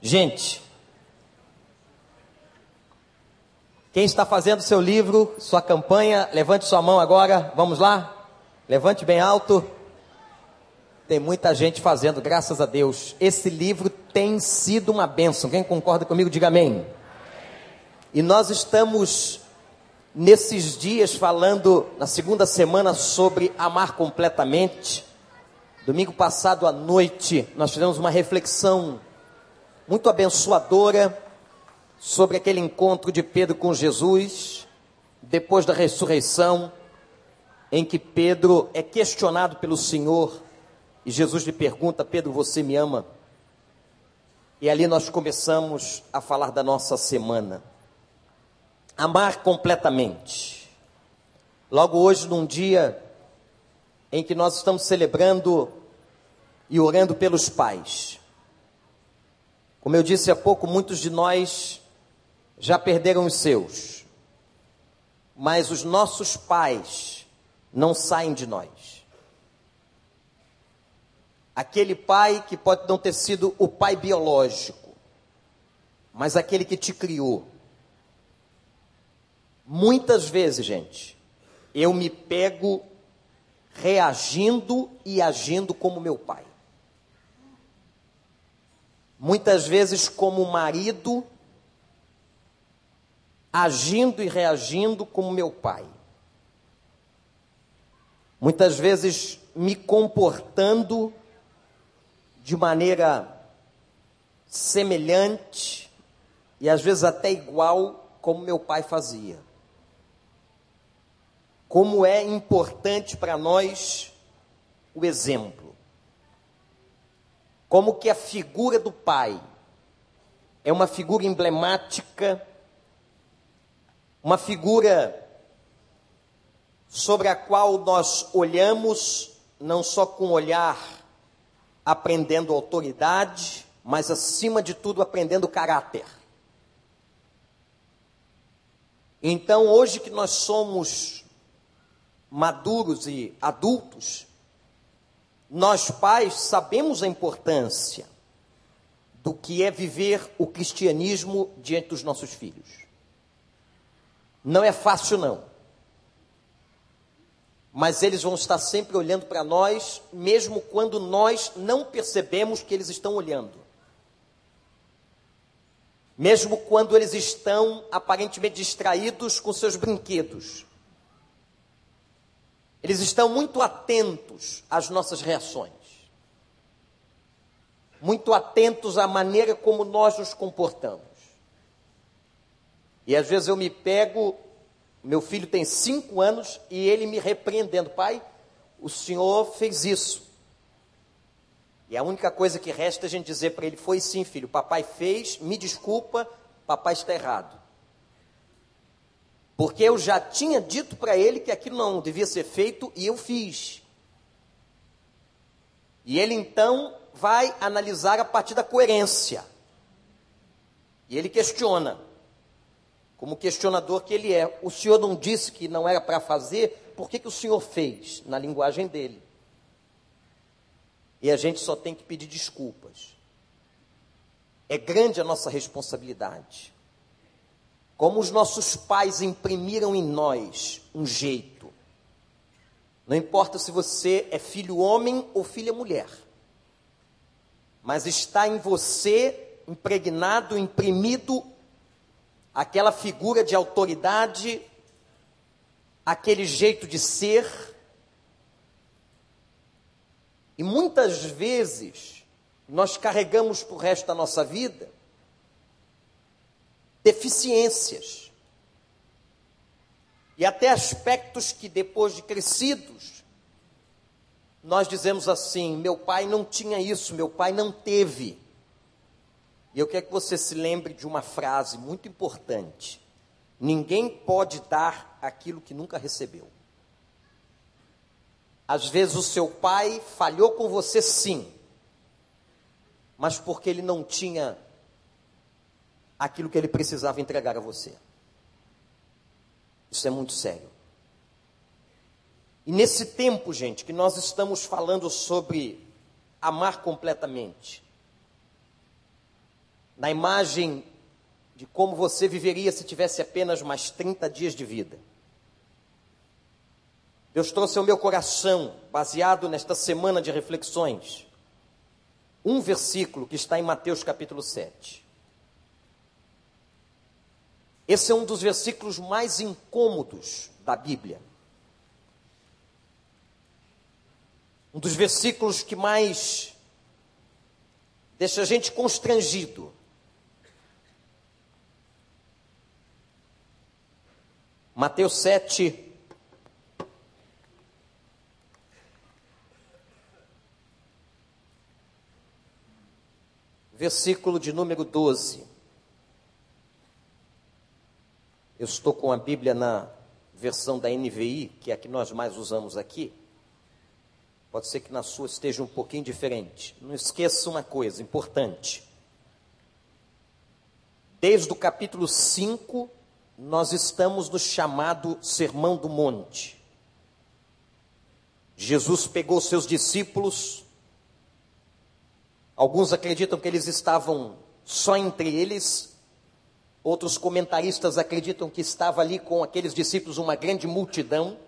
Gente, quem está fazendo seu livro, sua campanha, levante sua mão agora, vamos lá? Levante bem alto. Tem muita gente fazendo, graças a Deus. Esse livro tem sido uma bênção. Quem concorda comigo, diga amém. E nós estamos nesses dias falando na segunda semana sobre amar completamente. Domingo passado à noite nós fizemos uma reflexão muito abençoadora sobre aquele encontro de Pedro com Jesus depois da ressurreição, em que Pedro é questionado pelo Senhor e Jesus lhe pergunta: Pedro, você me ama? E ali nós começamos a falar da nossa semana. Amar completamente. Logo hoje, num dia em que nós estamos celebrando e orando pelos pais. Como eu disse há pouco, muitos de nós já perderam os seus, mas os nossos pais não saem de nós. Aquele pai que pode não ter sido o pai biológico, mas aquele que te criou. Muitas vezes, gente, eu me pego reagindo e agindo como meu pai. Muitas vezes, como marido, agindo e reagindo como meu pai. Muitas vezes, me comportando de maneira semelhante e às vezes até igual como meu pai fazia. Como é importante para nós o exemplo. Como que a figura do pai é uma figura emblemática, uma figura sobre a qual nós olhamos não só com olhar aprendendo autoridade, mas acima de tudo aprendendo caráter. Então, hoje que nós somos maduros e adultos, nós pais sabemos a importância do que é viver o cristianismo diante dos nossos filhos. Não é fácil, não mas eles vão estar sempre olhando para nós, mesmo quando nós não percebemos que eles estão olhando. Mesmo quando eles estão aparentemente distraídos com seus brinquedos. Eles estão muito atentos às nossas reações. Muito atentos à maneira como nós nos comportamos. E às vezes eu me pego meu filho tem cinco anos e ele me repreendendo, pai, o senhor fez isso. E a única coisa que resta é a gente dizer para ele: foi sim, filho, papai fez, me desculpa, papai está errado. Porque eu já tinha dito para ele que aquilo não devia ser feito e eu fiz. E ele então vai analisar a partir da coerência. E ele questiona como questionador que ele é. O senhor não disse que não era para fazer, por que, que o senhor fez? Na linguagem dele. E a gente só tem que pedir desculpas. É grande a nossa responsabilidade. Como os nossos pais imprimiram em nós um jeito. Não importa se você é filho homem ou filha mulher. Mas está em você impregnado, imprimido aquela figura de autoridade, aquele jeito de ser. E muitas vezes nós carregamos para o resto da nossa vida deficiências e até aspectos que depois de crescidos nós dizemos assim: meu pai não tinha isso, meu pai não teve. E eu quero que você se lembre de uma frase muito importante: ninguém pode dar aquilo que nunca recebeu. Às vezes o seu pai falhou com você, sim, mas porque ele não tinha aquilo que ele precisava entregar a você. Isso é muito sério. E nesse tempo, gente, que nós estamos falando sobre amar completamente, na imagem de como você viveria se tivesse apenas mais 30 dias de vida. Deus trouxe ao meu coração, baseado nesta semana de reflexões, um versículo que está em Mateus capítulo 7. Esse é um dos versículos mais incômodos da Bíblia. Um dos versículos que mais deixa a gente constrangido. Mateus 7, versículo de número 12. Eu estou com a Bíblia na versão da NVI, que é a que nós mais usamos aqui. Pode ser que na sua esteja um pouquinho diferente. Não esqueça uma coisa importante. Desde o capítulo 5, nós estamos no chamado Sermão do Monte. Jesus pegou seus discípulos, alguns acreditam que eles estavam só entre eles, outros comentaristas acreditam que estava ali com aqueles discípulos uma grande multidão.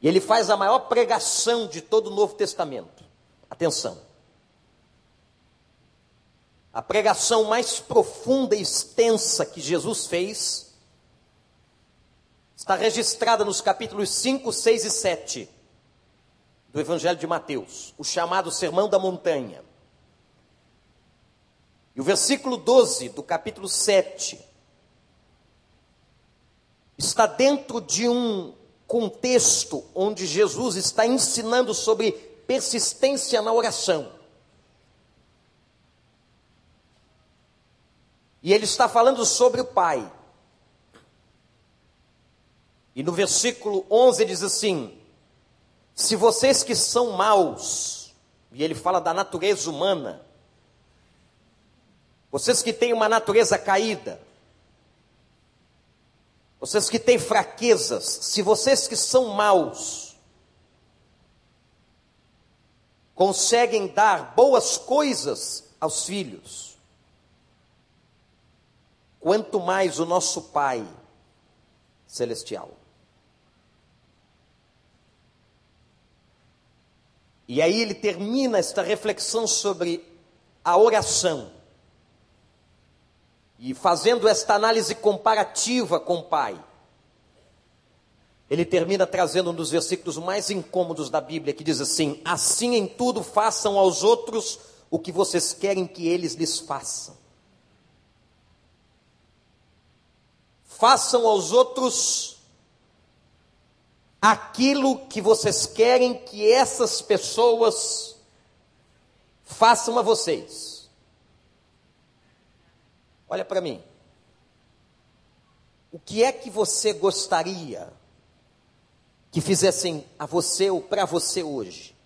E ele faz a maior pregação de todo o Novo Testamento. Atenção. A pregação mais profunda e extensa que Jesus fez está registrada nos capítulos 5, 6 e 7 do Evangelho de Mateus, o chamado Sermão da Montanha. E o versículo 12 do capítulo 7 está dentro de um contexto onde Jesus está ensinando sobre persistência na oração. E ele está falando sobre o Pai. E no versículo 11 diz assim: Se vocês que são maus, e ele fala da natureza humana, vocês que têm uma natureza caída, vocês que têm fraquezas, se vocês que são maus, conseguem dar boas coisas aos filhos, quanto mais o nosso Pai Celestial. E aí ele termina esta reflexão sobre a oração. E fazendo esta análise comparativa com o Pai, ele termina trazendo um dos versículos mais incômodos da Bíblia, que diz assim: Assim em tudo façam aos outros o que vocês querem que eles lhes façam. Façam aos outros aquilo que vocês querem que essas pessoas façam a vocês. Olha para mim. O que é que você gostaria que fizessem a você ou para você hoje?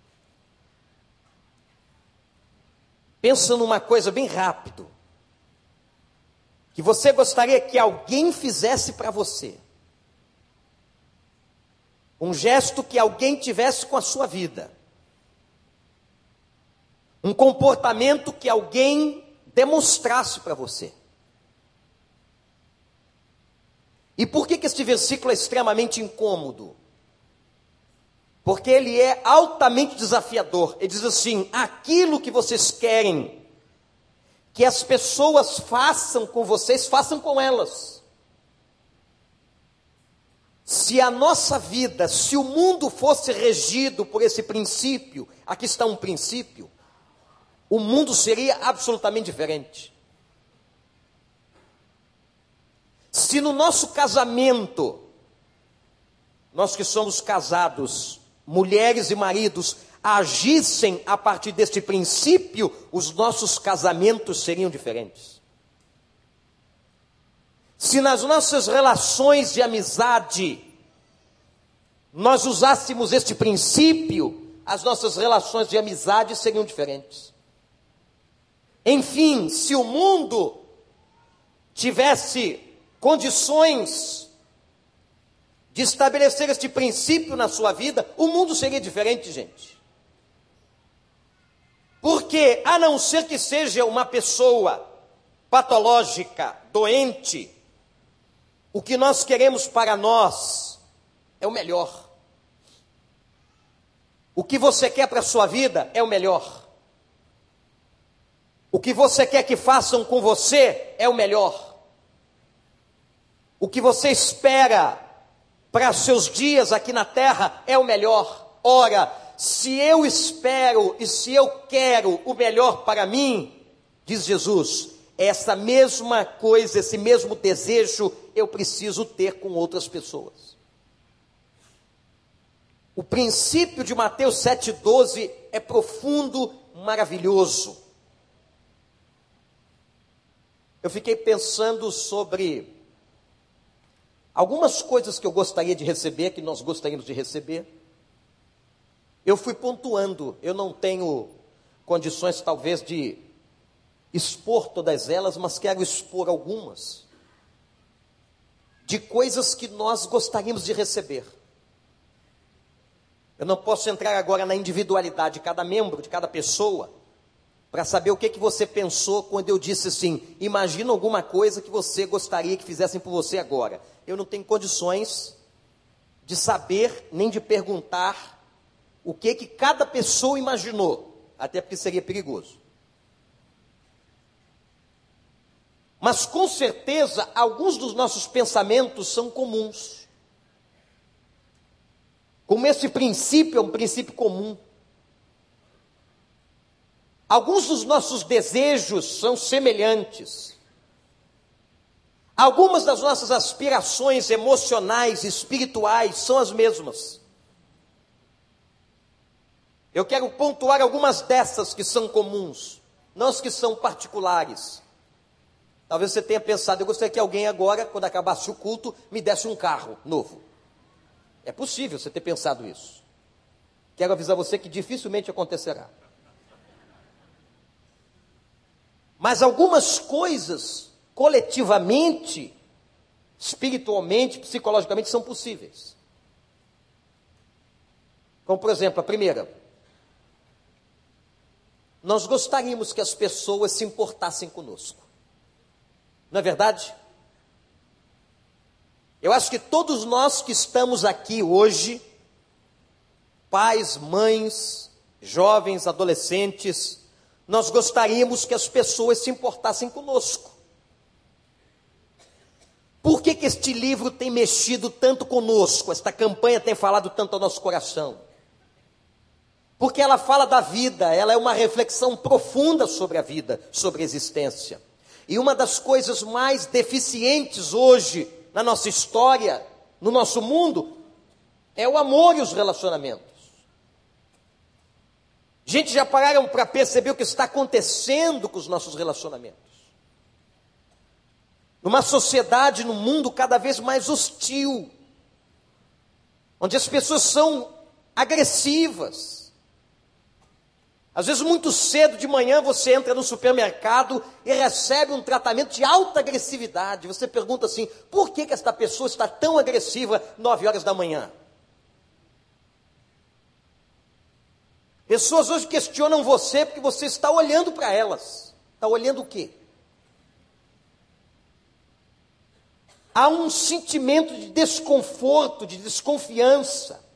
Pensa numa coisa bem rápido. Que você gostaria que alguém fizesse para você. Um gesto que alguém tivesse com a sua vida. Um comportamento que alguém demonstrasse para você. E por que, que este versículo é extremamente incômodo? Porque ele é altamente desafiador. Ele diz assim: aquilo que vocês querem que as pessoas façam com vocês, façam com elas. Se a nossa vida, se o mundo fosse regido por esse princípio, aqui está um princípio, o mundo seria absolutamente diferente. Se no nosso casamento, nós que somos casados, mulheres e maridos, agissem a partir deste princípio, os nossos casamentos seriam diferentes. Se nas nossas relações de amizade nós usássemos este princípio, as nossas relações de amizade seriam diferentes. Enfim, se o mundo tivesse condições de estabelecer este princípio na sua vida, o mundo seria diferente, gente. Porque, a não ser que seja uma pessoa patológica, doente, o que nós queremos para nós é o melhor. O que você quer para a sua vida é o melhor. O que você quer que façam com você é o melhor. O que você espera para seus dias aqui na terra é o melhor. Ora, se eu espero e se eu quero o melhor para mim, diz Jesus, essa mesma coisa, esse mesmo desejo eu preciso ter com outras pessoas. O princípio de Mateus 7,12 é profundo, maravilhoso. Eu fiquei pensando sobre algumas coisas que eu gostaria de receber, que nós gostaríamos de receber. Eu fui pontuando, eu não tenho condições talvez de expor todas elas, mas quero expor algumas de coisas que nós gostaríamos de receber. Eu não posso entrar agora na individualidade de cada membro, de cada pessoa, para saber o que, que você pensou quando eu disse assim: imagina alguma coisa que você gostaria que fizessem por você agora. Eu não tenho condições de saber nem de perguntar o que que cada pessoa imaginou, até porque seria perigoso. Mas com certeza alguns dos nossos pensamentos são comuns. Como esse princípio é um princípio comum. Alguns dos nossos desejos são semelhantes. Algumas das nossas aspirações emocionais espirituais são as mesmas. Eu quero pontuar algumas dessas que são comuns, não as que são particulares. Talvez você tenha pensado, eu gostaria que alguém agora, quando acabasse o culto, me desse um carro novo. É possível você ter pensado isso. Quero avisar você que dificilmente acontecerá. Mas algumas coisas, coletivamente, espiritualmente, psicologicamente, são possíveis. Como, por exemplo, a primeira. Nós gostaríamos que as pessoas se importassem conosco. Não é verdade? Eu acho que todos nós que estamos aqui hoje, pais, mães, jovens, adolescentes, nós gostaríamos que as pessoas se importassem conosco. Por que, que este livro tem mexido tanto conosco? Esta campanha tem falado tanto ao nosso coração? Porque ela fala da vida, ela é uma reflexão profunda sobre a vida, sobre a existência. E uma das coisas mais deficientes hoje na nossa história, no nosso mundo, é o amor e os relacionamentos. Gente, já pararam para perceber o que está acontecendo com os nossos relacionamentos? Numa sociedade, num mundo cada vez mais hostil, onde as pessoas são agressivas, às vezes, muito cedo de manhã, você entra no supermercado e recebe um tratamento de alta agressividade. Você pergunta assim: por que, que esta pessoa está tão agressiva nove horas da manhã? Pessoas hoje questionam você porque você está olhando para elas. Está olhando o quê? Há um sentimento de desconforto, de desconfiança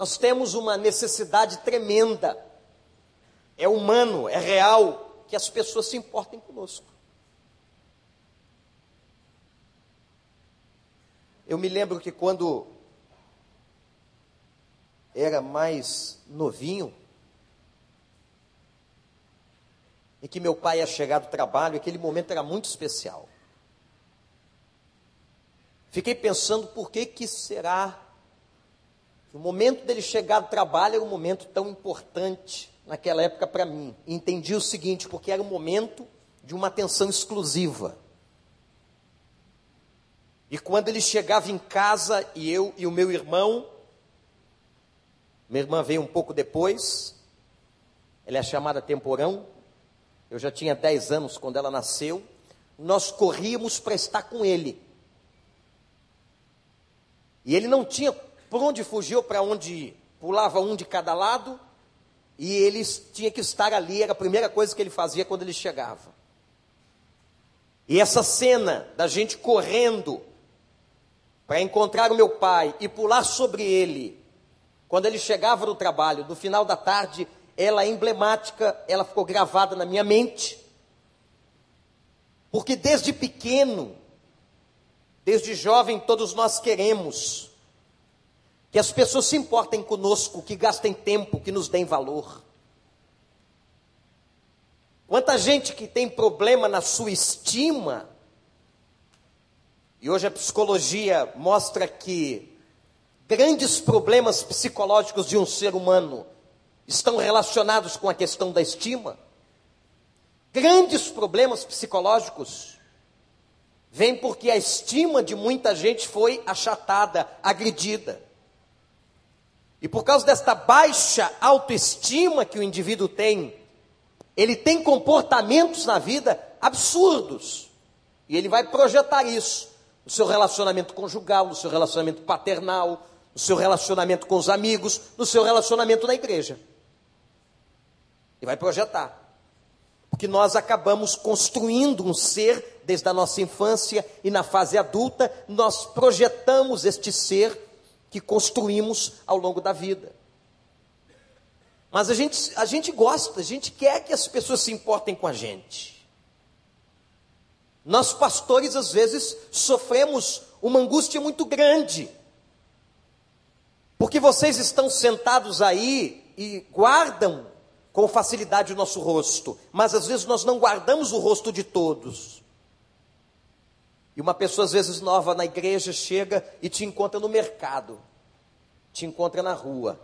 nós temos uma necessidade tremenda. É humano, é real, que as pessoas se importem conosco. Eu me lembro que quando era mais novinho, e que meu pai ia chegar do trabalho, aquele momento era muito especial. Fiquei pensando por que que será o momento dele chegar do trabalho era um momento tão importante naquela época para mim. E entendi o seguinte, porque era um momento de uma atenção exclusiva. E quando ele chegava em casa, e eu e o meu irmão, minha irmã veio um pouco depois, ela é chamada Temporão, eu já tinha 10 anos quando ela nasceu, nós corríamos para estar com ele. E ele não tinha por onde fugiu, para onde pulava um de cada lado, E ele tinha que estar ali, era a primeira coisa que ele fazia quando ele chegava. E essa cena da gente correndo para encontrar o meu pai e pular sobre ele, quando ele chegava no trabalho, no final da tarde, ela é emblemática, ela ficou gravada na minha mente. Porque desde pequeno, desde jovem, todos nós queremos que as pessoas se importem conosco, que gastem tempo, que nos deem valor. Quanta gente que tem problema na sua estima, e hoje a psicologia mostra que grandes problemas psicológicos de um ser humano estão relacionados com a questão da estima. Grandes problemas psicológicos vêm porque a estima de muita gente foi achatada, agredida. E por causa desta baixa autoestima que o indivíduo tem, ele tem comportamentos na vida absurdos. E ele vai projetar isso no seu relacionamento conjugal, no seu relacionamento paternal, seu relacionamento com os amigos, no seu relacionamento na igreja. E vai projetar. Porque nós acabamos construindo um ser desde a nossa infância e na fase adulta, nós projetamos este ser que construímos ao longo da vida. Mas a gente, a gente gosta, a gente quer que as pessoas se importem com a gente. Nós, pastores, às vezes sofremos uma angústia muito grande, porque vocês estão sentados aí e guardam com facilidade o nosso rosto, mas às vezes nós não guardamos o rosto de todos. E uma pessoa, às vezes nova na igreja, chega e te encontra no mercado, te encontra na rua.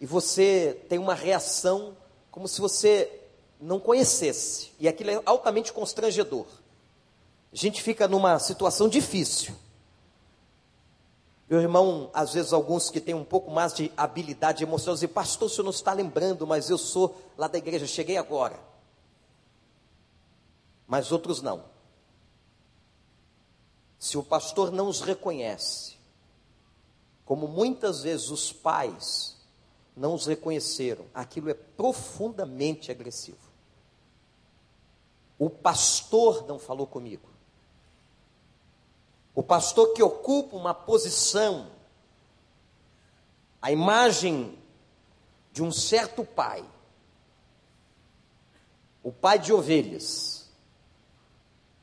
E você tem uma reação como se você não conhecesse. E aquilo é altamente constrangedor. A gente fica numa situação difícil. Meu irmão, às vezes alguns que têm um pouco mais de habilidade emocional dizem, pastor, o senhor não está lembrando, mas eu sou lá da igreja, cheguei agora. Mas outros não. Se o pastor não os reconhece, como muitas vezes os pais não os reconheceram, aquilo é profundamente agressivo. O pastor não falou comigo. O pastor que ocupa uma posição, a imagem de um certo pai, o pai de ovelhas,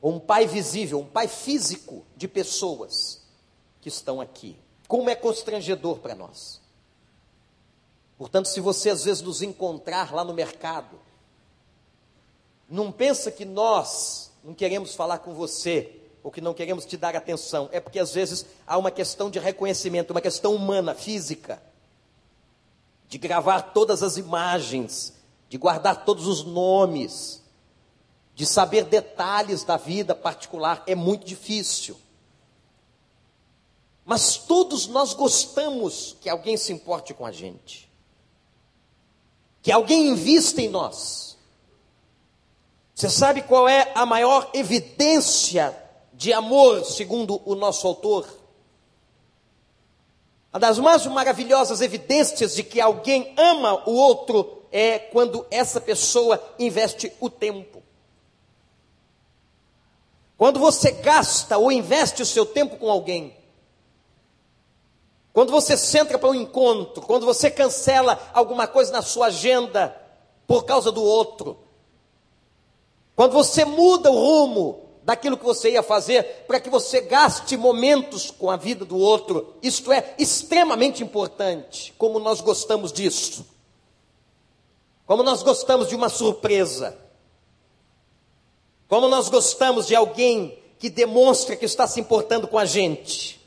um pai visível, um pai físico de pessoas que estão aqui. Como é constrangedor para nós. Portanto, se você às vezes nos encontrar lá no mercado, não pensa que nós não queremos falar com você ou que não queremos te dar atenção. É porque às vezes há uma questão de reconhecimento, uma questão humana, física, de gravar todas as imagens, de guardar todos os nomes, de saber detalhes da vida particular é muito difícil. Mas todos nós gostamos que alguém se importe com a gente, que alguém invista em nós. Você sabe qual é a maior evidência de amor, segundo o nosso autor? Uma das mais maravilhosas evidências de que alguém ama o outro é quando essa pessoa investe o tempo. Quando você gasta ou investe o seu tempo com alguém, quando você senta para um encontro, quando você cancela alguma coisa na sua agenda por causa do outro, quando você muda o rumo daquilo que você ia fazer para que você gaste momentos com a vida do outro, isto é extremamente importante. Como nós gostamos disso, como nós gostamos de uma surpresa. Como nós gostamos de alguém que demonstra que está se importando com a gente,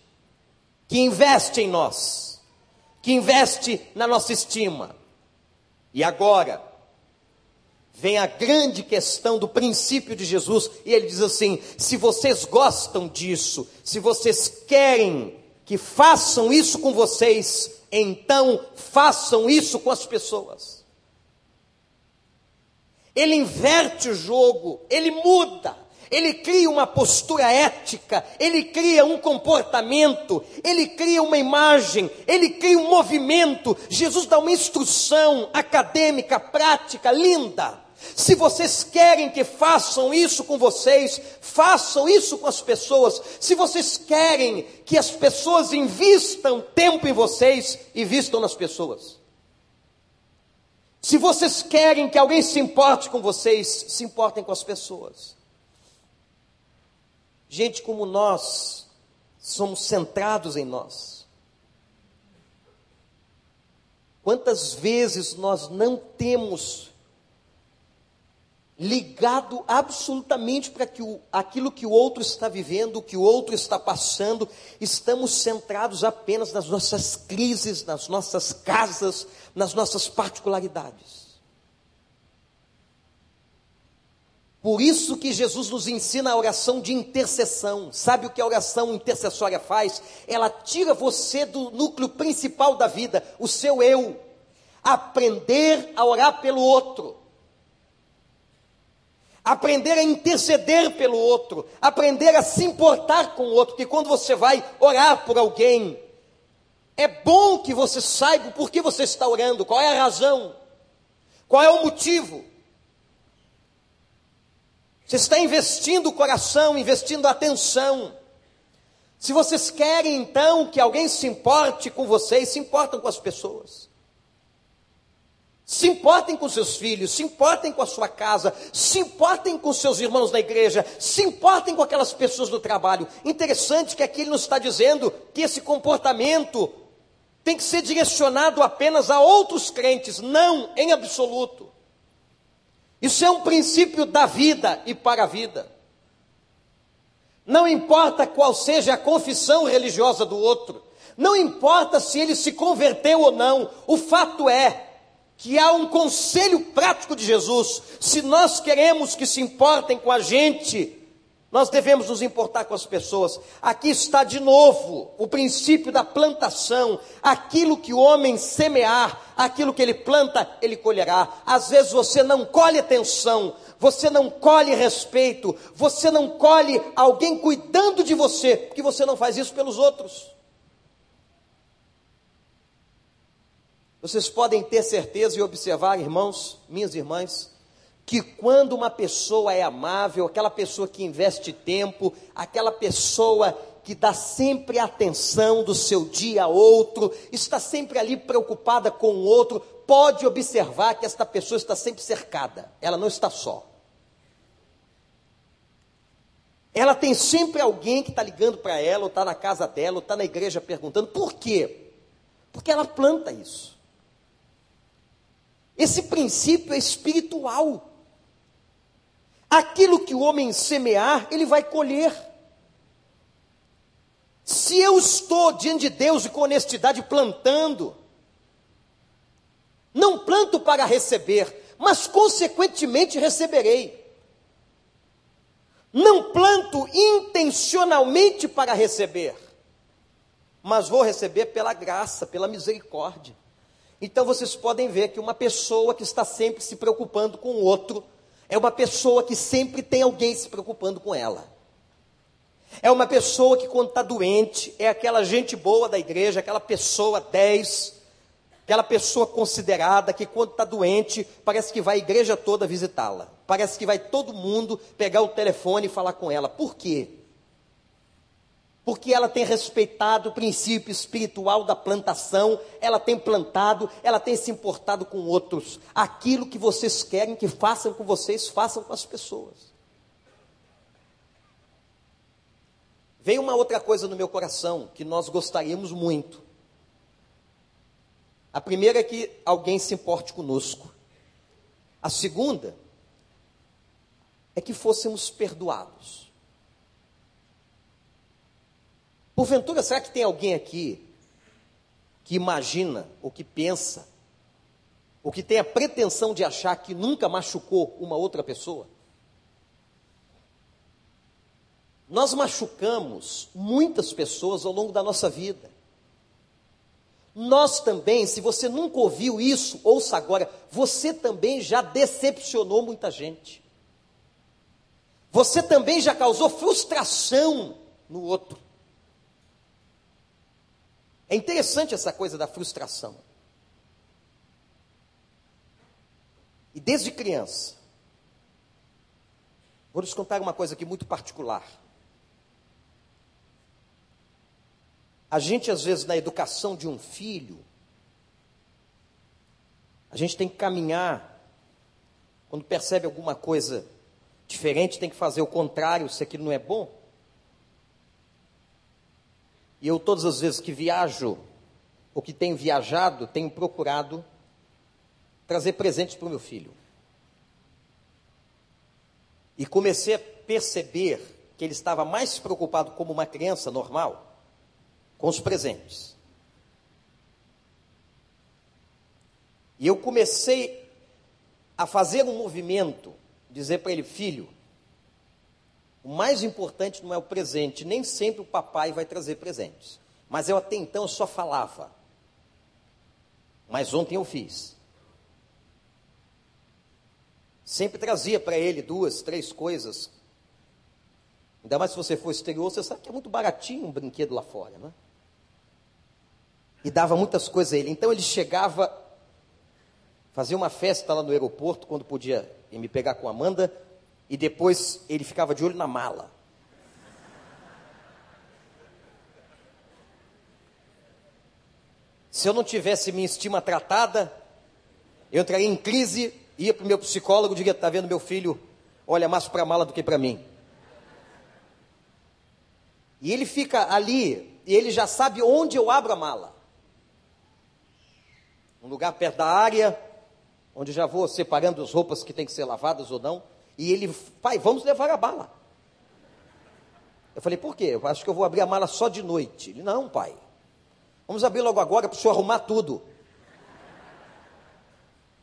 que investe em nós, que investe na nossa estima. E agora, vem a grande questão do princípio de Jesus, e ele diz assim: se vocês gostam disso, se vocês querem que façam isso com vocês, então façam isso com as pessoas. Ele inverte o jogo, ele muda, ele cria uma postura ética, ele cria um comportamento, ele cria uma imagem, ele cria um movimento. Jesus dá uma instrução acadêmica, prática, linda. Se vocês querem que façam isso com vocês, façam isso com as pessoas. Se vocês querem que as pessoas invistam tempo em vocês, invistam nas pessoas. Se vocês querem que alguém se importe com vocês, se importem com as pessoas. Gente como nós, somos centrados em nós. Quantas vezes nós não temos ligado absolutamente para que o, aquilo que o outro está vivendo, o que o outro está passando, estamos centrados apenas nas nossas crises, nas nossas casas, nas nossas particularidades. Por isso que Jesus nos ensina a oração de intercessão. Sabe o que a oração intercessória faz? Ela tira você do núcleo principal da vida, o seu eu. Aprender a orar pelo outro aprender a interceder pelo outro, aprender a se importar com o outro, que quando você vai orar por alguém, é bom que você saiba por que você está orando, qual é a razão, qual é o motivo. Você está investindo o coração, investindo a atenção. Se vocês querem então que alguém se importe com vocês, se importam com as pessoas. Se importem com seus filhos, se importem com a sua casa, se importem com seus irmãos na igreja, se importem com aquelas pessoas do trabalho. Interessante que aqui ele nos está dizendo que esse comportamento tem que ser direcionado apenas a outros crentes, não em absoluto. Isso é um princípio da vida e para a vida. Não importa qual seja a confissão religiosa do outro, não importa se ele se converteu ou não, o fato é que há um conselho prático de Jesus. Se nós queremos que se importem com a gente, nós devemos nos importar com as pessoas. Aqui está de novo o princípio da plantação. Aquilo que o homem semear, aquilo que ele planta, ele colherá. Às vezes você não colhe atenção, você não colhe respeito, você não colhe alguém cuidando de você, porque você não faz isso pelos outros. Vocês podem ter certeza e observar, irmãos, minhas irmãs, que quando uma pessoa é amável, aquela pessoa que investe tempo, aquela pessoa que dá sempre atenção do seu dia a outro, está sempre ali preocupada com o outro, pode observar que esta pessoa está sempre cercada, ela não está só. Ela tem sempre alguém que está ligando para ela, ou está na casa dela, ou está na igreja perguntando, por quê? Porque ela planta isso. Esse princípio é espiritual. Aquilo que o homem semear, ele vai colher. Se eu estou diante de Deus e com honestidade plantando, não planto para receber, mas consequentemente receberei. Não planto intencionalmente para receber, mas vou receber pela graça, pela misericórdia. Então vocês podem ver que uma pessoa que está sempre se preocupando com o outro é uma pessoa que sempre tem alguém se preocupando com ela. É uma pessoa que, quando está doente, é aquela gente boa da igreja, aquela pessoa 10, aquela pessoa considerada que, quando está doente, parece que vai a igreja toda visitá-la. Parece que vai todo mundo pegar o telefone e falar com ela. Por quê? Porque ela tem respeitado o princípio espiritual da plantação, ela tem plantado, ela tem se importado com outros. Aquilo que vocês querem que façam com vocês, façam com as pessoas. Veio uma outra coisa no meu coração que nós gostaríamos muito. A primeira é que alguém se importe conosco. A segunda é que fôssemos perdoados. Porventura, será que tem alguém aqui que imagina, ou que pensa, ou que tem a pretensão de achar que nunca machucou uma outra pessoa? Nós machucamos muitas pessoas ao longo da nossa vida. Nós também, se você nunca ouviu isso, ouça agora, você também já decepcionou muita gente. Você também já causou frustração no outro. É interessante essa coisa da frustração. E desde criança, vou lhes contar uma coisa aqui muito particular. A gente, às vezes, na educação de um filho, a gente tem que caminhar, quando percebe alguma coisa diferente, tem que fazer o contrário, se aquilo não é bom. E eu, todas as vezes que viajo, ou que tenho viajado, tenho procurado trazer presentes para o meu filho. E comecei a perceber que ele estava mais preocupado como uma criança normal com os presentes. E eu comecei a fazer um movimento, dizer para ele, filho, o mais importante não é o presente, nem sempre o papai vai trazer presentes. Mas eu até então só falava. Mas ontem eu fiz. Sempre trazia para ele duas, três coisas. Ainda mais se você for exterior, você sabe que é muito baratinho um brinquedo lá fora, né? e dava muitas coisas a ele. Então ele chegava, fazia uma festa lá no aeroporto, quando podia me pegar com a Amanda, e depois ele ficava de olho na mala. Se eu não tivesse minha estima tratada, eu entraria em crise, ia para o meu psicólogo, diria, está vendo meu filho, olha mais para a mala do que para mim. E ele fica ali, e ele já sabe onde eu abro a mala um lugar perto da área, onde já vou separando as roupas que têm que ser lavadas ou não. E ele, pai, vamos levar a bala. Eu falei, por quê? Eu acho que eu vou abrir a mala só de noite. Ele, não, pai. Vamos abrir logo agora para o senhor arrumar tudo.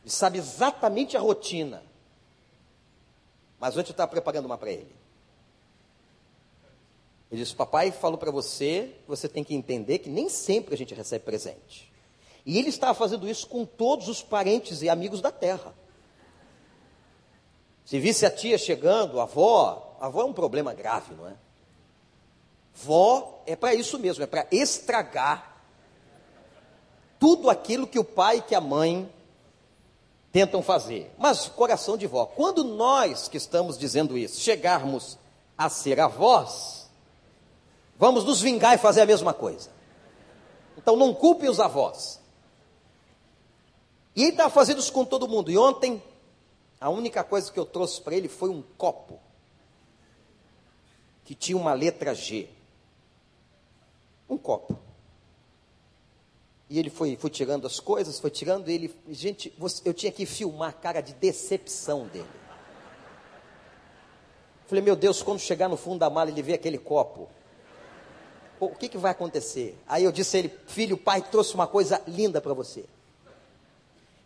Ele sabe exatamente a rotina. Mas ontem eu estava preparando uma para ele. Ele disse: Papai falou para você, você tem que entender que nem sempre a gente recebe presente. E ele estava fazendo isso com todos os parentes e amigos da terra. Se visse a tia chegando, a avó, a avó é um problema grave, não é? Vó é para isso mesmo, é para estragar tudo aquilo que o pai e que a mãe tentam fazer. Mas coração de vó, quando nós que estamos dizendo isso chegarmos a ser avós, vamos nos vingar e fazer a mesma coisa. Então não culpem os avós. E ele estava fazendo isso com todo mundo. E ontem, a única coisa que eu trouxe para ele foi um copo que tinha uma letra G. Um copo. E ele foi, foi tirando as coisas, foi tirando ele. Gente, eu tinha que filmar a cara de decepção dele. Falei, meu Deus, quando chegar no fundo da mala ele vê aquele copo. O que, que vai acontecer? Aí eu disse a ele, filho, o pai trouxe uma coisa linda para você.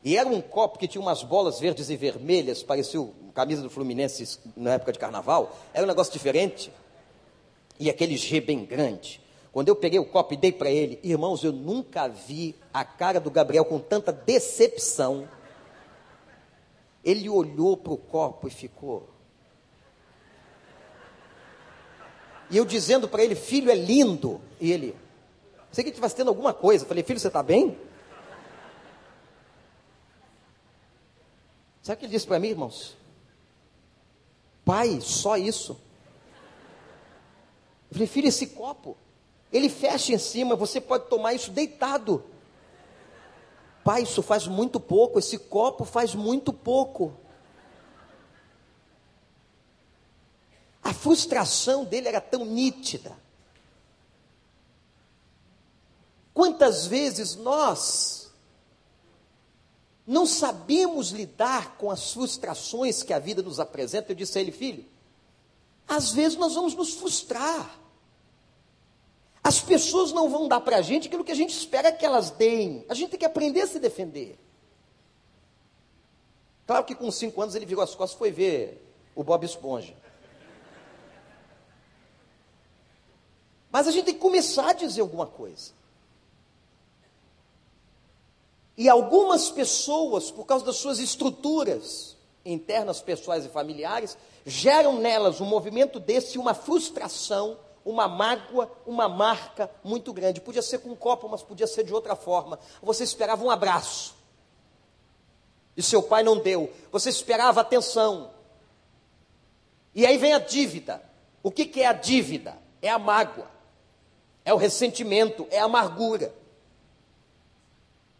E era um copo que tinha umas bolas verdes e vermelhas, parecia a camisa do Fluminense na época de carnaval. Era um negócio diferente. E aquele G bem grande. Quando eu peguei o copo e dei para ele, irmãos, eu nunca vi a cara do Gabriel com tanta decepção. Ele olhou para o copo e ficou. E eu dizendo para ele, filho, é lindo. E ele, sei que estivesse tendo alguma coisa. Eu falei, filho, você está bem? Sabe o que ele disse para mim, irmãos? Pai, só isso. Eu falei, filho, esse copo, ele fecha em cima, você pode tomar isso deitado. Pai, isso faz muito pouco, esse copo faz muito pouco. A frustração dele era tão nítida. Quantas vezes nós não sabemos lidar com as frustrações que a vida nos apresenta. Eu disse a ele, filho, às vezes nós vamos nos frustrar. As pessoas não vão dar para a gente aquilo que a gente espera que elas deem. A gente tem que aprender a se defender. Claro que com cinco anos ele virou as costas e foi ver o Bob Esponja. Mas a gente tem que começar a dizer alguma coisa. E algumas pessoas, por causa das suas estruturas, internas, pessoais e familiares, geram nelas um movimento desse, uma frustração, uma mágoa, uma marca muito grande. Podia ser com um copo, mas podia ser de outra forma. Você esperava um abraço. E seu pai não deu. Você esperava atenção. E aí vem a dívida. O que, que é a dívida? É a mágoa, é o ressentimento, é a amargura.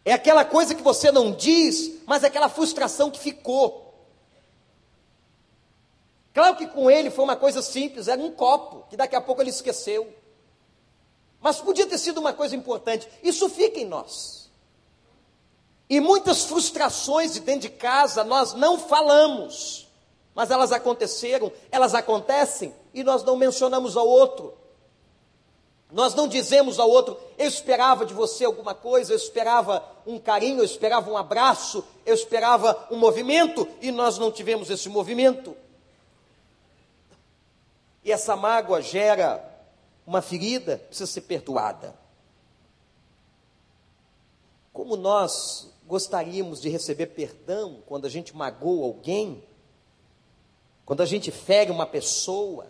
É aquela coisa que você não diz, mas é aquela frustração que ficou. Claro que com ele foi uma coisa simples, era um copo, que daqui a pouco ele esqueceu. Mas podia ter sido uma coisa importante. Isso fica em nós. E muitas frustrações de dentro de casa nós não falamos, mas elas aconteceram, elas acontecem e nós não mencionamos ao outro. Nós não dizemos ao outro, eu esperava de você alguma coisa, eu esperava um carinho, eu esperava um abraço, eu esperava um movimento, e nós não tivemos esse movimento. E essa mágoa gera uma ferida, precisa ser perdoada. Como nós gostaríamos de receber perdão quando a gente magoa alguém, quando a gente fere uma pessoa,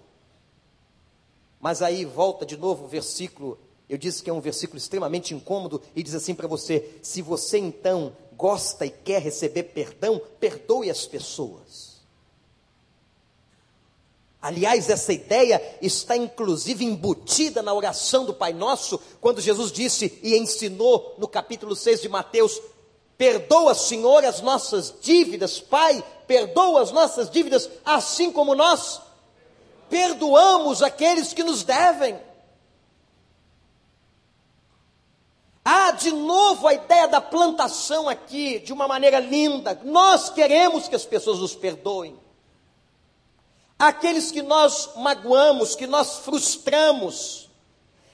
mas aí volta de novo o versículo, eu disse que é um versículo extremamente incômodo, e diz assim para você: se você então gosta e quer receber perdão, perdoe as pessoas. Aliás, essa ideia está inclusive embutida na oração do Pai Nosso, quando Jesus disse e ensinou no capítulo 6 de Mateus: Perdoa, Senhor, as nossas dívidas, Pai, perdoa as nossas dívidas, assim como nós perdoamos aqueles que nos devem. Há de novo a ideia da plantação aqui, de uma maneira linda. Nós queremos que as pessoas nos perdoem. Aqueles que nós magoamos, que nós frustramos,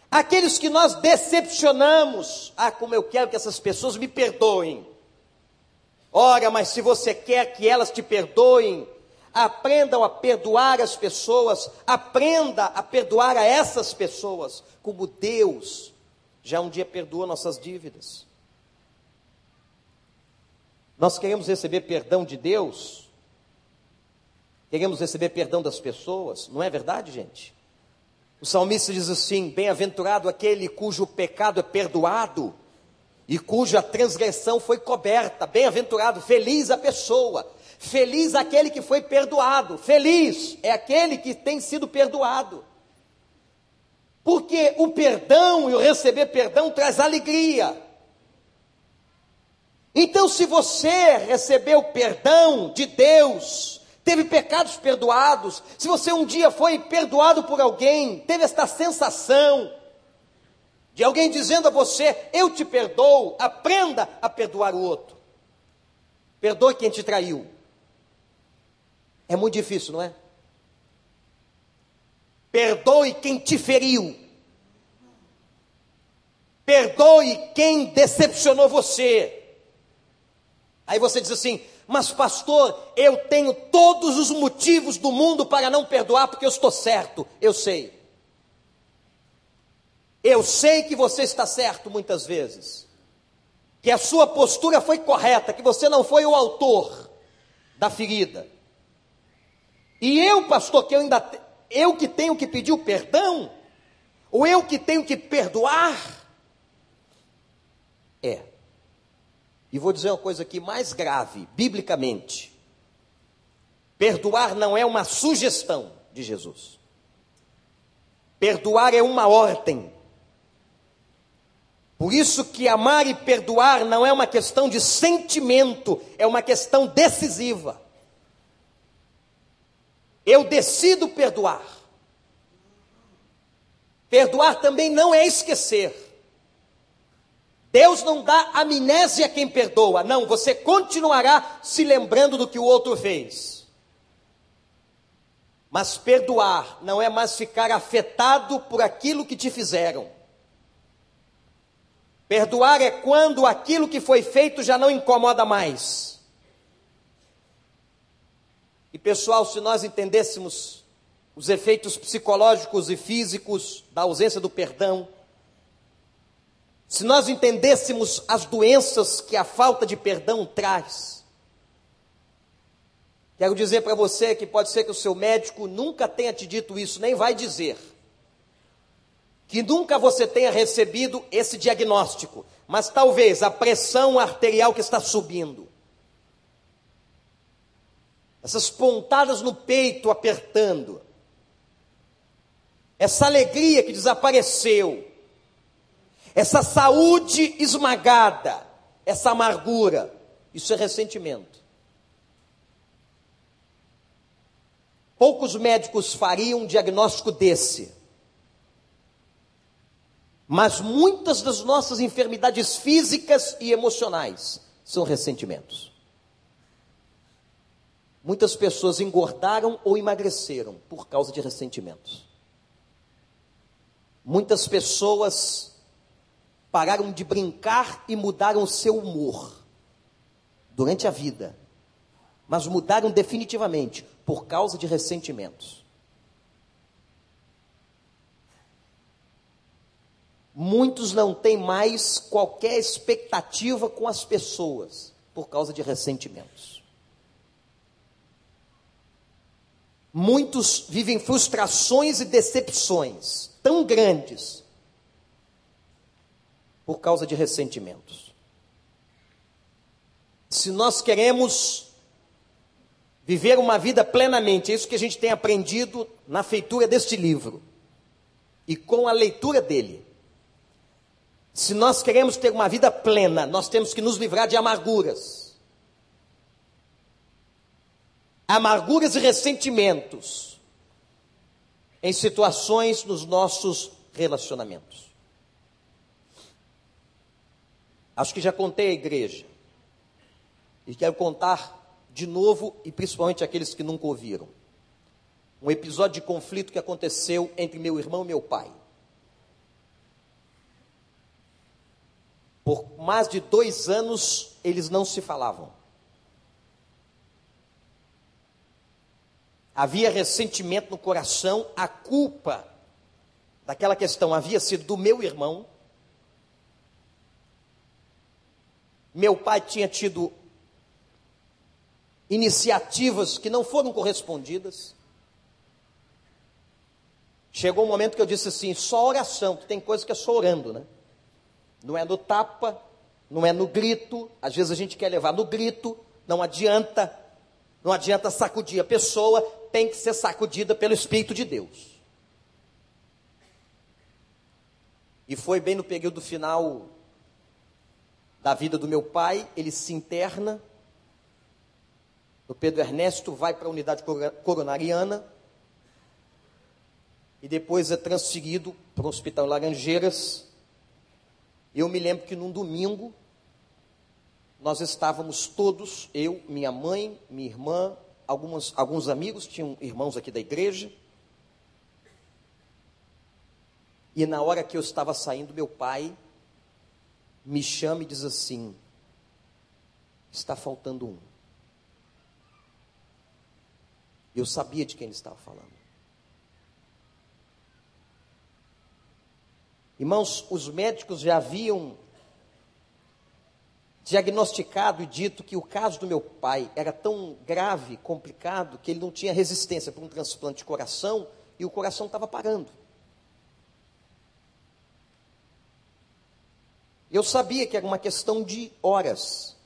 aqueles que nós decepcionamos. Ah, como eu quero que essas pessoas me perdoem. Ora, mas se você quer que elas te perdoem, aprendam a perdoar as pessoas, aprenda a perdoar a essas pessoas, como Deus já um dia perdoou nossas dívidas. Nós queremos receber perdão de Deus, queremos receber perdão das pessoas, não é verdade, gente? O salmista diz assim: Bem-aventurado aquele cujo pecado é perdoado e cuja transgressão foi coberta. Bem-aventurado, feliz a pessoa Feliz aquele que foi perdoado. Feliz é aquele que tem sido perdoado. Porque o perdão e o receber perdão traz alegria. Então, se você recebeu perdão de Deus, teve pecados perdoados, se você um dia foi perdoado por alguém, teve esta sensação de alguém dizendo a você: Eu te perdoo, aprenda a perdoar o outro. Perdoe quem te traiu. É muito difícil, não é? Perdoe quem te feriu. Perdoe quem decepcionou você. Aí você diz assim: Mas, pastor, eu tenho todos os motivos do mundo para não perdoar, porque eu estou certo. Eu sei. Eu sei que você está certo muitas vezes. Que a sua postura foi correta, que você não foi o autor da ferida. E eu, pastor, que eu ainda eu que tenho que pedir o perdão, ou eu que tenho que perdoar? É. E vou dizer uma coisa aqui mais grave, biblicamente. Perdoar não é uma sugestão de Jesus. Perdoar é uma ordem. Por isso que amar e perdoar não é uma questão de sentimento, é uma questão decisiva. Eu decido perdoar. Perdoar também não é esquecer. Deus não dá amnésia a quem perdoa. Não, você continuará se lembrando do que o outro fez. Mas perdoar não é mais ficar afetado por aquilo que te fizeram. Perdoar é quando aquilo que foi feito já não incomoda mais. E pessoal, se nós entendêssemos os efeitos psicológicos e físicos da ausência do perdão, se nós entendêssemos as doenças que a falta de perdão traz, Quero dizer para você que pode ser que o seu médico nunca tenha te dito isso, nem vai dizer. Que nunca você tenha recebido esse diagnóstico, mas talvez a pressão arterial que está subindo, essas pontadas no peito apertando, essa alegria que desapareceu, essa saúde esmagada, essa amargura, isso é ressentimento. Poucos médicos fariam um diagnóstico desse. Mas muitas das nossas enfermidades físicas e emocionais são ressentimentos. Muitas pessoas engordaram ou emagreceram por causa de ressentimentos. Muitas pessoas pararam de brincar e mudaram o seu humor durante a vida, mas mudaram definitivamente por causa de ressentimentos. Muitos não têm mais qualquer expectativa com as pessoas por causa de ressentimentos. Muitos vivem frustrações e decepções tão grandes por causa de ressentimentos. Se nós queremos viver uma vida plenamente. É isso que a gente tem aprendido na feitura deste livro e com a leitura dele. Se nós queremos ter uma vida plena, nós temos que nos livrar de amarguras. Amarguras e ressentimentos em situações nos nossos relacionamentos. Acho que já contei à igreja. E quero contar de novo e principalmente aqueles que nunca ouviram. Um episódio de conflito que aconteceu entre meu irmão e meu pai. Por mais de dois anos eles não se falavam. Havia ressentimento no coração, a culpa daquela questão havia sido do meu irmão. Meu pai tinha tido iniciativas que não foram correspondidas. Chegou um momento que eu disse assim: só oração, que tem coisa que é só orando, né? Não é no tapa, não é no grito. Às vezes a gente quer levar no grito, não adianta. Não adianta sacudir a pessoa, tem que ser sacudida pelo Espírito de Deus. E foi bem no período final da vida do meu pai, ele se interna o Pedro Ernesto vai para a unidade coronariana e depois é transferido para o Hospital Laranjeiras. Eu me lembro que num domingo nós estávamos todos, eu, minha mãe, minha irmã, algumas, alguns amigos, tinham irmãos aqui da igreja. E na hora que eu estava saindo, meu pai me chama e diz assim: está faltando um. Eu sabia de quem ele estava falando. Irmãos, os médicos já haviam diagnosticado e dito que o caso do meu pai era tão grave, complicado, que ele não tinha resistência para um transplante de coração e o coração estava parando. Eu sabia que era uma questão de horas.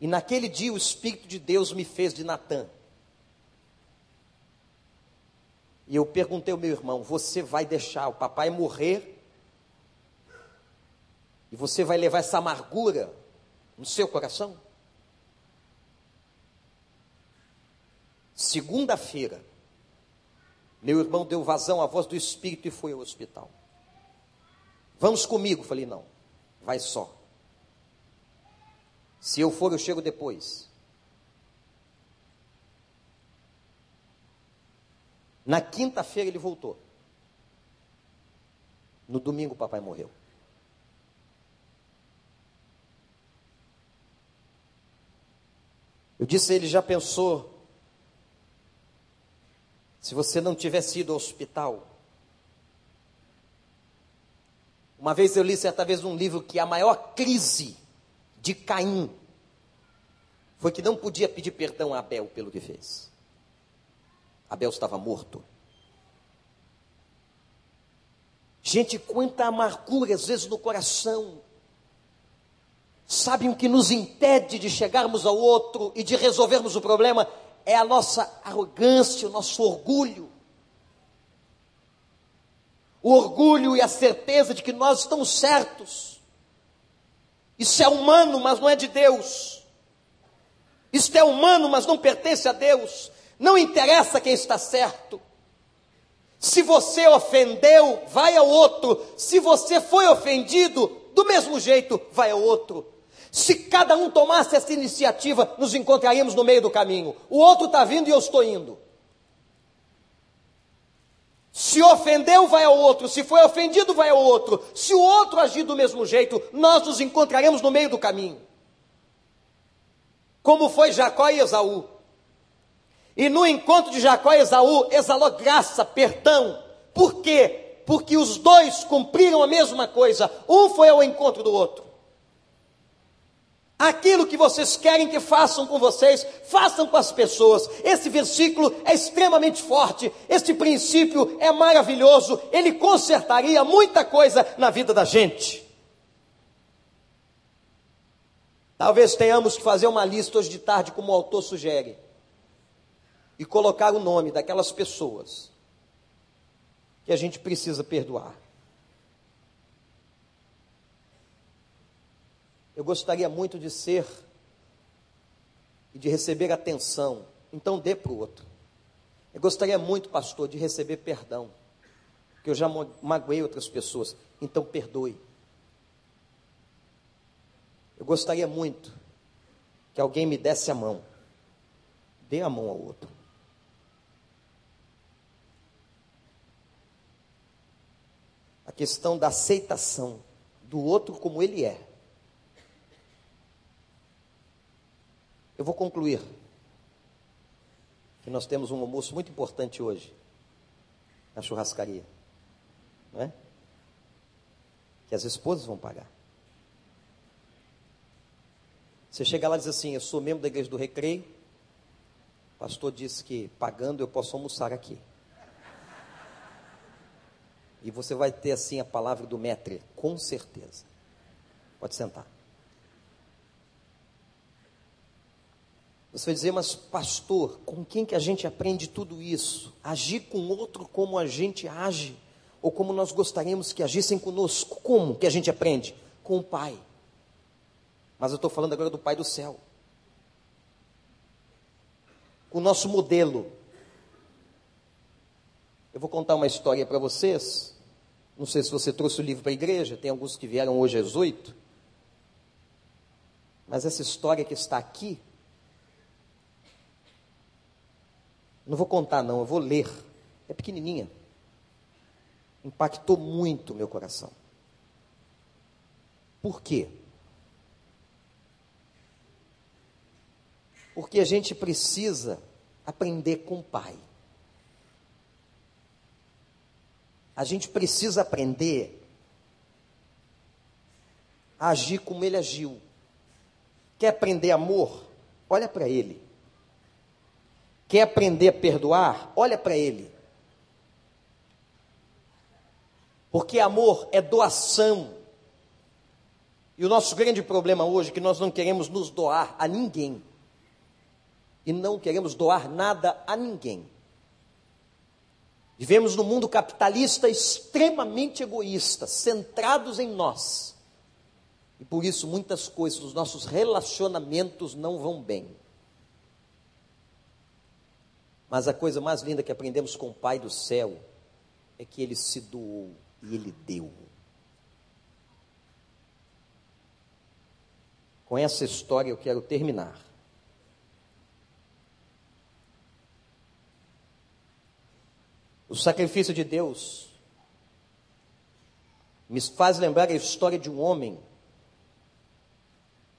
E naquele dia o Espírito de Deus me fez de Natã. E eu perguntei ao meu irmão: Você vai deixar o papai morrer? E você vai levar essa amargura no seu coração? Segunda-feira, meu irmão deu vazão à voz do Espírito e foi ao hospital. Vamos comigo? Falei: Não, vai só. Se eu for, eu chego depois. Na quinta-feira ele voltou. No domingo o papai morreu. Eu disse a ele: já pensou? Se você não tivesse ido ao hospital. Uma vez eu li certa vez um livro que a maior crise de Caim foi que não podia pedir perdão a Abel pelo que fez. Abel estava morto. Gente, quanta amargura às vezes no coração. Sabem o que nos impede de chegarmos ao outro e de resolvermos o problema? É a nossa arrogância, o nosso orgulho. O orgulho e a certeza de que nós estamos certos. Isso é humano, mas não é de Deus. Isto é humano, mas não pertence a Deus. Não interessa quem está certo. Se você ofendeu, vai ao outro. Se você foi ofendido, do mesmo jeito, vai ao outro. Se cada um tomasse essa iniciativa, nos encontraríamos no meio do caminho. O outro está vindo e eu estou indo. Se ofendeu, vai ao outro. Se foi ofendido, vai ao outro. Se o outro agir do mesmo jeito, nós nos encontraremos no meio do caminho como foi Jacó e Esaú. E no encontro de Jacó e Esaú, exalou graça, perdão. Por quê? Porque os dois cumpriram a mesma coisa. Um foi ao encontro do outro. Aquilo que vocês querem que façam com vocês, façam com as pessoas. Esse versículo é extremamente forte. Este princípio é maravilhoso. Ele consertaria muita coisa na vida da gente. Talvez tenhamos que fazer uma lista hoje de tarde, como o autor sugere, e colocar o nome daquelas pessoas que a gente precisa perdoar. Eu gostaria muito de ser e de receber atenção, então dê para o outro. Eu gostaria muito, pastor, de receber perdão, porque eu já magoei outras pessoas, então perdoe. Eu gostaria muito que alguém me desse a mão. Dê a mão ao outro. A questão da aceitação do outro como ele é. Eu vou concluir que nós temos um almoço muito importante hoje na churrascaria, não é? Que as esposas vão pagar. Você chega lá e diz assim: Eu sou membro da igreja do Recreio. O pastor disse que pagando eu posso almoçar aqui. E você vai ter assim a palavra do metre, com certeza. Pode sentar. Você vai dizer, mas pastor, com quem que a gente aprende tudo isso? Agir com outro como a gente age, ou como nós gostaríamos que agissem conosco. Como que a gente aprende? Com o Pai. Mas eu estou falando agora do Pai do céu. O nosso modelo. Eu vou contar uma história para vocês. Não sei se você trouxe o livro para a igreja, tem alguns que vieram hoje às oito. Mas essa história que está aqui, não vou contar não, eu vou ler. É pequenininha. Impactou muito meu coração. Por quê? Porque a gente precisa aprender com o Pai. A gente precisa aprender a agir como ele agiu. Quer aprender amor? Olha para ele. Quer aprender a perdoar? Olha para ele. Porque amor é doação. E o nosso grande problema hoje é que nós não queremos nos doar a ninguém e não queremos doar nada a ninguém. Vivemos num mundo capitalista extremamente egoísta, centrados em nós. E por isso muitas coisas dos nossos relacionamentos não vão bem. Mas a coisa mais linda que aprendemos com o Pai do céu é que ele se doou e ele deu. Com essa história eu quero terminar. O sacrifício de Deus me faz lembrar a história de um homem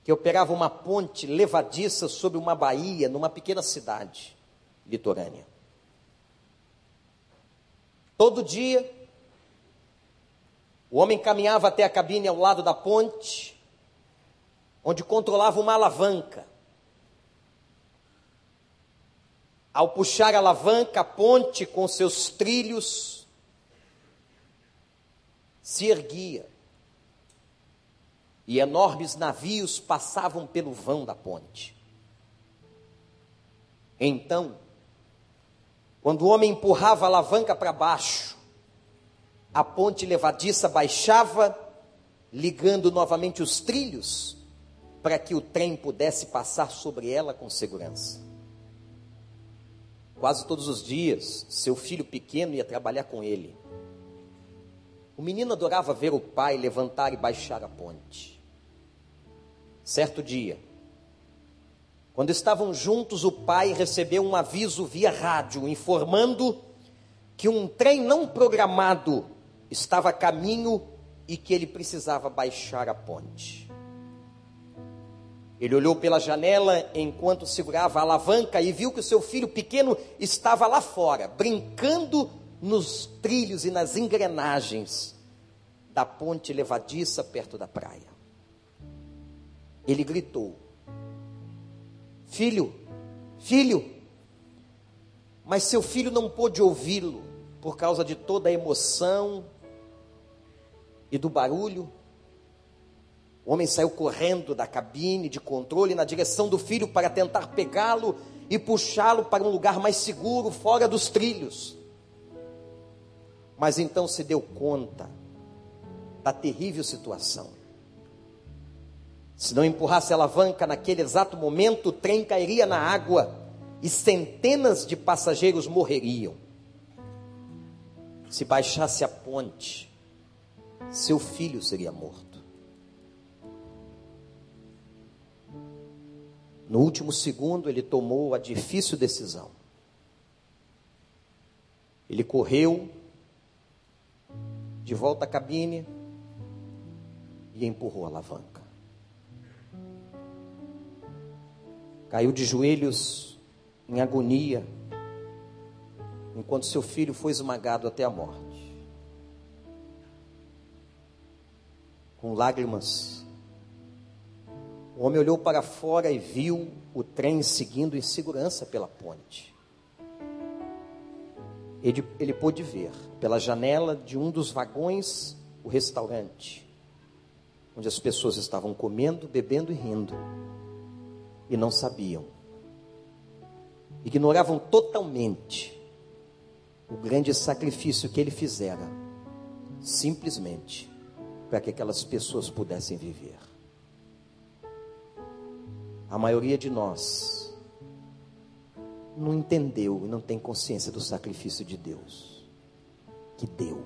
que operava uma ponte levadiça sobre uma baía numa pequena cidade litorânea. Todo dia, o homem caminhava até a cabine ao lado da ponte, onde controlava uma alavanca. Ao puxar a alavanca, a ponte com seus trilhos se erguia. E enormes navios passavam pelo vão da ponte. Então, quando o homem empurrava a alavanca para baixo, a ponte levadiça baixava, ligando novamente os trilhos, para que o trem pudesse passar sobre ela com segurança. Quase todos os dias, seu filho pequeno ia trabalhar com ele. O menino adorava ver o pai levantar e baixar a ponte. Certo dia, quando estavam juntos, o pai recebeu um aviso via rádio informando que um trem não programado estava a caminho e que ele precisava baixar a ponte. Ele olhou pela janela enquanto segurava a alavanca e viu que o seu filho pequeno estava lá fora, brincando nos trilhos e nas engrenagens da ponte levadiça perto da praia. Ele gritou: Filho, filho. Mas seu filho não pôde ouvi-lo por causa de toda a emoção e do barulho. O homem saiu correndo da cabine de controle na direção do filho para tentar pegá-lo e puxá-lo para um lugar mais seguro, fora dos trilhos. Mas então se deu conta da terrível situação. Se não empurrasse a alavanca naquele exato momento, o trem cairia na água e centenas de passageiros morreriam. Se baixasse a ponte, seu filho seria morto. No último segundo, ele tomou a difícil decisão. Ele correu de volta à cabine e empurrou a alavanca. Caiu de joelhos em agonia, enquanto seu filho foi esmagado até a morte. Com lágrimas, o homem olhou para fora e viu o trem seguindo em segurança pela ponte. Ele, ele pôde ver pela janela de um dos vagões o restaurante, onde as pessoas estavam comendo, bebendo e rindo e não sabiam. Ignoravam totalmente o grande sacrifício que ele fizera, simplesmente para que aquelas pessoas pudessem viver. A maioria de nós não entendeu e não tem consciência do sacrifício de Deus, que deu,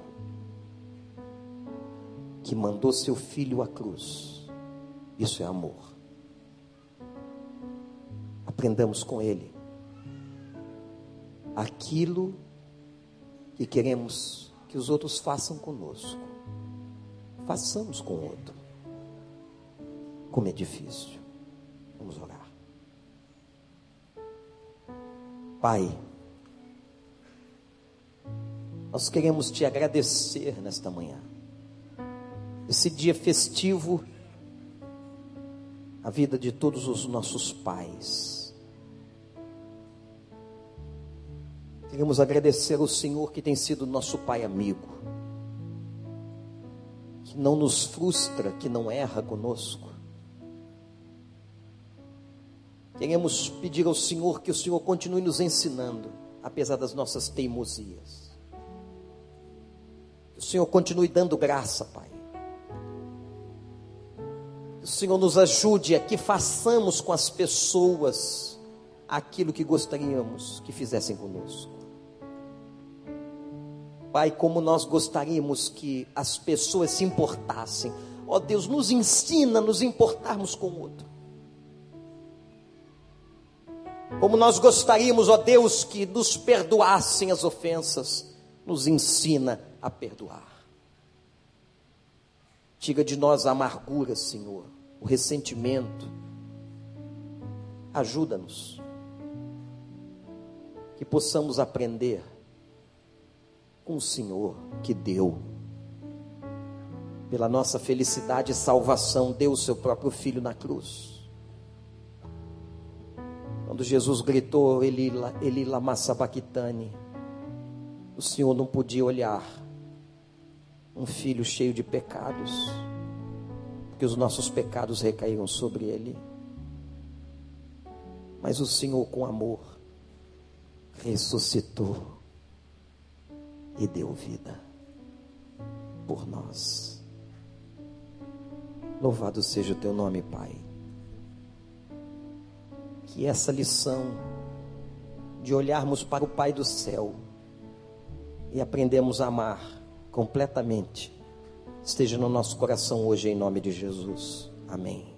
que mandou seu filho à cruz. Isso é amor aprendamos com Ele aquilo que queremos que os outros façam conosco. Façamos com o outro. Como é difícil. Vamos orar. Pai, nós queremos te agradecer nesta manhã. Esse dia festivo, a vida de todos os nossos pais Queremos agradecer ao Senhor que tem sido nosso Pai amigo, que não nos frustra, que não erra conosco. Queremos pedir ao Senhor que o Senhor continue nos ensinando, apesar das nossas teimosias. Que o Senhor continue dando graça, Pai. Que o Senhor nos ajude a que façamos com as pessoas aquilo que gostaríamos que fizessem conosco. Pai, como nós gostaríamos que as pessoas se importassem. Ó Deus, nos ensina a nos importarmos com o outro. Como nós gostaríamos, ó Deus, que nos perdoassem as ofensas, nos ensina a perdoar. Tira de nós a amargura, Senhor, o ressentimento. Ajuda-nos. Que possamos aprender com o Senhor que deu. Pela nossa felicidade e salvação, deu o seu próprio filho na cruz. Quando Jesus gritou, Eli, Eli lama sabachthani, o Senhor não podia olhar um filho cheio de pecados, porque os nossos pecados recaíram sobre ele. Mas o Senhor, com amor, ressuscitou e deu vida por nós. Louvado seja o teu nome, Pai. Que essa lição de olharmos para o Pai do céu e aprendemos a amar completamente esteja no nosso coração hoje, em nome de Jesus. Amém.